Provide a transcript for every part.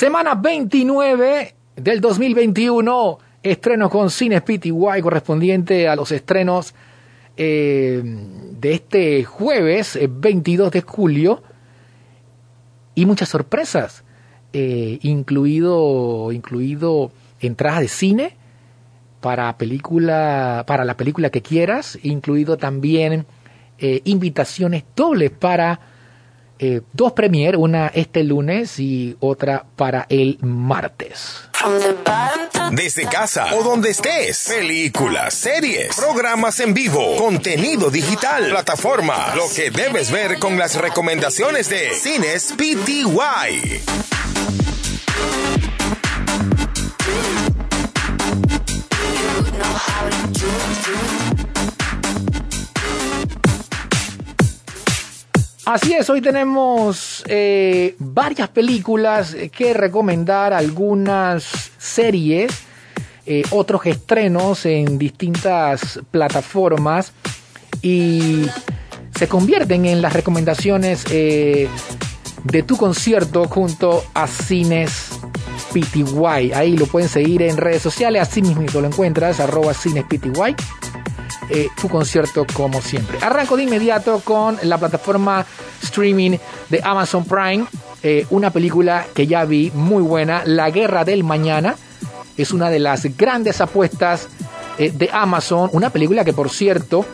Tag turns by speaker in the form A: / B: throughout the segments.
A: Semana 29 del 2021, estreno con Cine PTY correspondiente a los estrenos eh, de este jueves 22 eh, de julio. Y muchas sorpresas, eh, incluido, incluido entradas de cine para película, para la película que quieras, incluido también invitaciones dobles para eh, dos premier, una este lunes y otra para el martes.
B: Desde casa o donde estés, películas, series, programas en vivo, contenido digital, plataforma, lo que debes ver con las recomendaciones de Cines PTY.
A: Así es, hoy tenemos eh, varias películas que recomendar, algunas series, eh, otros estrenos en distintas plataformas y se convierten en las recomendaciones eh, de tu concierto junto a Cines PTY. Ahí lo pueden seguir en redes sociales, así mismo lo encuentras, arroba Cines PTY eh, tu concierto como siempre. Arranco de inmediato con la plataforma streaming de Amazon Prime, eh, una película que ya vi muy buena, La Guerra del Mañana. Es una de las grandes apuestas eh, de Amazon, una película que por cierto,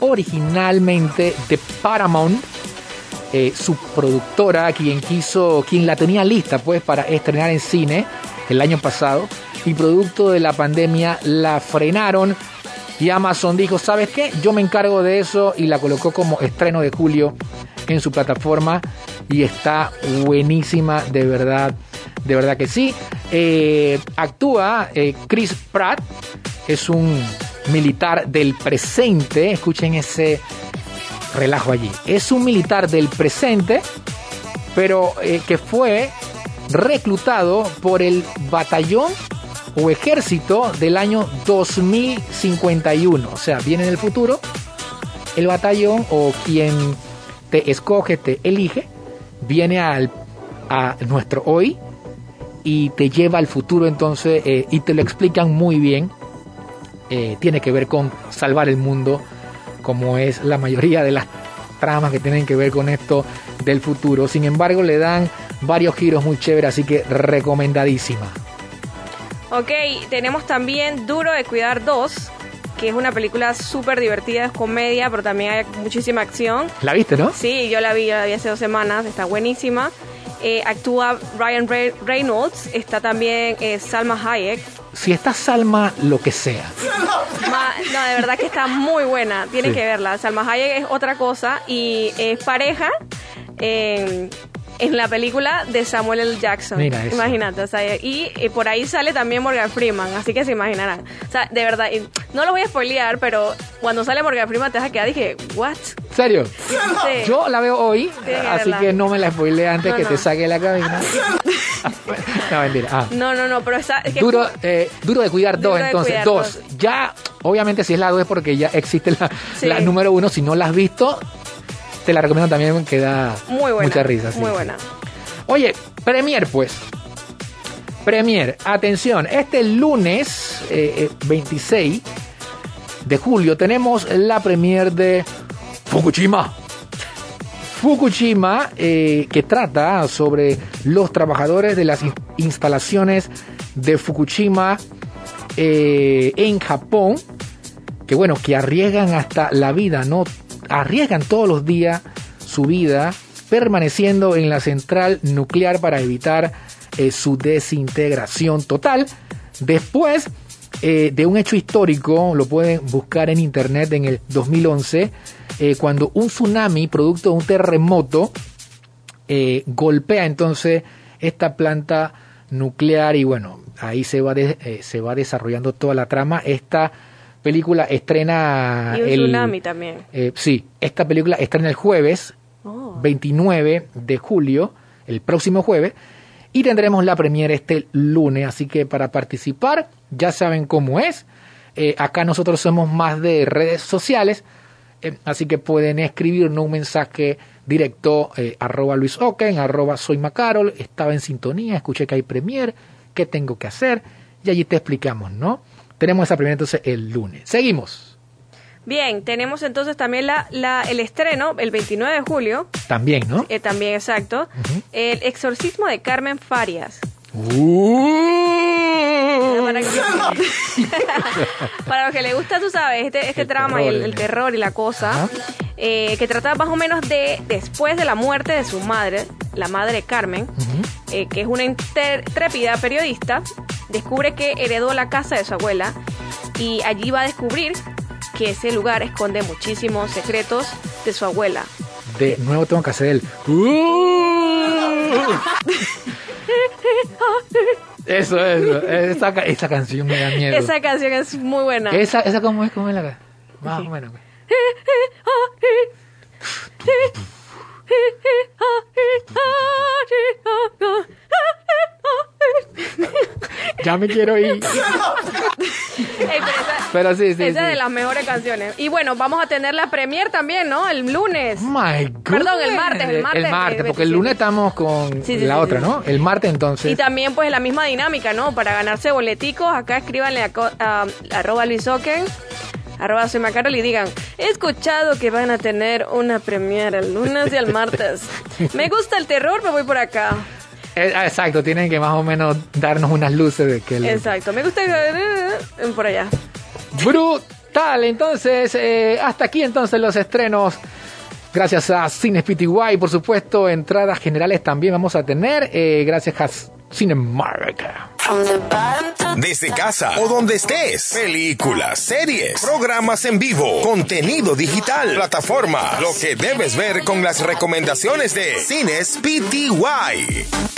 A: originalmente de Paramount, su productora, quien quiso, quien la tenía lista pues para estrenar en cine el año pasado, y producto de la pandemia la frenaron y Amazon dijo, ¿sabes qué? Yo me encargo de eso y la colocó como estreno de julio en su plataforma y está buenísima, de verdad, de verdad que sí. Eh, actúa eh, Chris Pratt, es un militar del presente, escuchen ese relajo allí, es un militar del presente, pero eh, que fue reclutado por el batallón o ejército del año 2051. O sea, viene en el futuro el batallón o quien te escoge, te elige, viene al, a nuestro hoy y te lleva al futuro entonces eh, y te lo explican muy bien. Eh, tiene que ver con salvar el mundo, como es la mayoría de las tramas que tienen que ver con esto del futuro. Sin embargo, le dan varios giros muy chéveres, así que recomendadísima.
C: Ok, tenemos también Duro de Cuidar 2, que es una película súper divertida, es comedia, pero también hay muchísima acción.
A: ¿La viste, no?
C: Sí, yo la vi, la vi hace dos semanas, está buenísima. Eh, actúa Ryan Reynolds, está también eh, Salma Hayek.
A: Si está Salma, lo que sea.
C: no, de verdad que está muy buena, tienen que verla. Salma Hayek es otra cosa y es pareja. Eh, en la película de Samuel L. Jackson. Mira Imagínate, o sea, y, por ahí sale también Morgan Freeman, así que se imaginarán. O sea, de verdad, no lo voy a spoilear, pero cuando sale Morgan Freeman te vas a quedar, dije, ¿what?
A: ¿Serio? Yo la veo hoy, así que no me la spoileé antes que te saque la cabina. no, mentira. Ah.
C: No, no, no, pero está...
A: duro, eh, duro de cuidar dos, entonces, dos. Ya, obviamente si es la dos es porque ya existe la, la número uno, si no la has visto, te la recomiendo también, que da muy buena, mucha risa.
C: Muy buena.
A: Oye, Premier pues. Premier, atención, este lunes 26 eh, eh, de julio tenemos la premier de Fukushima. Fukushima, eh, que trata sobre los trabajadores de las instalaciones de Fukushima en Japón, que bueno, que arriesgan hasta la vida, ¿no? Arriesgan todos los días su vida permaneciendo en la central nuclear para evitar eh, su desintegración total. Después eh, de un hecho histórico, lo pueden buscar en internet en el 2011, eh, cuando un tsunami producto de un terremoto golpea entonces esta planta nuclear y bueno, ahí se va, se va desarrollando toda la trama. Esta película estrena.
C: Y un el, tsunami también.
A: Eh, sí, esta película estrena el jueves 29 de julio, el próximo jueves, y tendremos la premiere este lunes. Así que para participar, ya saben cómo es. Eh, acá nosotros somos más de redes sociales. Eh, así que pueden escribirnos un mensaje directo arroba Luis Oken, arroba soy Macarol, estaba en sintonía, escuché que hay premier, qué tengo que hacer y allí te explicamos, ¿no? Tenemos esa primera entonces el lunes. Seguimos.
C: Bien, tenemos entonces también la, la, el estreno el 29 de julio.
A: También, ¿no?
C: Eh, también, exacto. El exorcismo de Carmen Farias. Uh. Para, los que les gusta, tú sabes, este, este trama y el, terror y la cosa, eh, que trata más o menos de después de la muerte de su madre, la madre Carmen, eh, que es una intrépida periodista, descubre que heredó la casa de su abuela y allí va a descubrir que ese lugar esconde muchísimos secretos de su abuela.
A: De nuevo tengo que hacer el... Uh. Eso, eso. Esa, esa canción me da miedo.
C: Esa canción es muy buena.
A: Esa, esa cómo es, cómo es la Más o menos. ya me quiero ir.
C: pero, sí, sí. Esa es de las mejores canciones. Y bueno, vamos a tener la premier también, ¿no? El lunes.
A: My
C: Perdón, el martes, el martes.
A: El martes, porque el lunes estamos con la otra, ¿no? El martes entonces.
C: Y también pues la misma dinámica, ¿no? Para ganarse boleticos, acá escríbanle a, a, arroba luisoken arroba soy Macarol y digan, he escuchado que van a tener una premiera el lunes y el martes. Me gusta el terror, me voy por acá.
A: Eh, ah, exacto, tienen que más o menos darnos unas luces de que...
C: Exacto, me gusta eh, por allá.
A: Brutal, entonces, eh, hasta aquí entonces los estrenos. Gracias a Cines PTY, por supuesto, entradas generales también vamos a tener. gracias a Cinemark.
B: Desde casa o donde estés. Películas, series, programas en vivo, contenido digital, plataforma. Lo que debes ver con las recomendaciones de Cines PTY.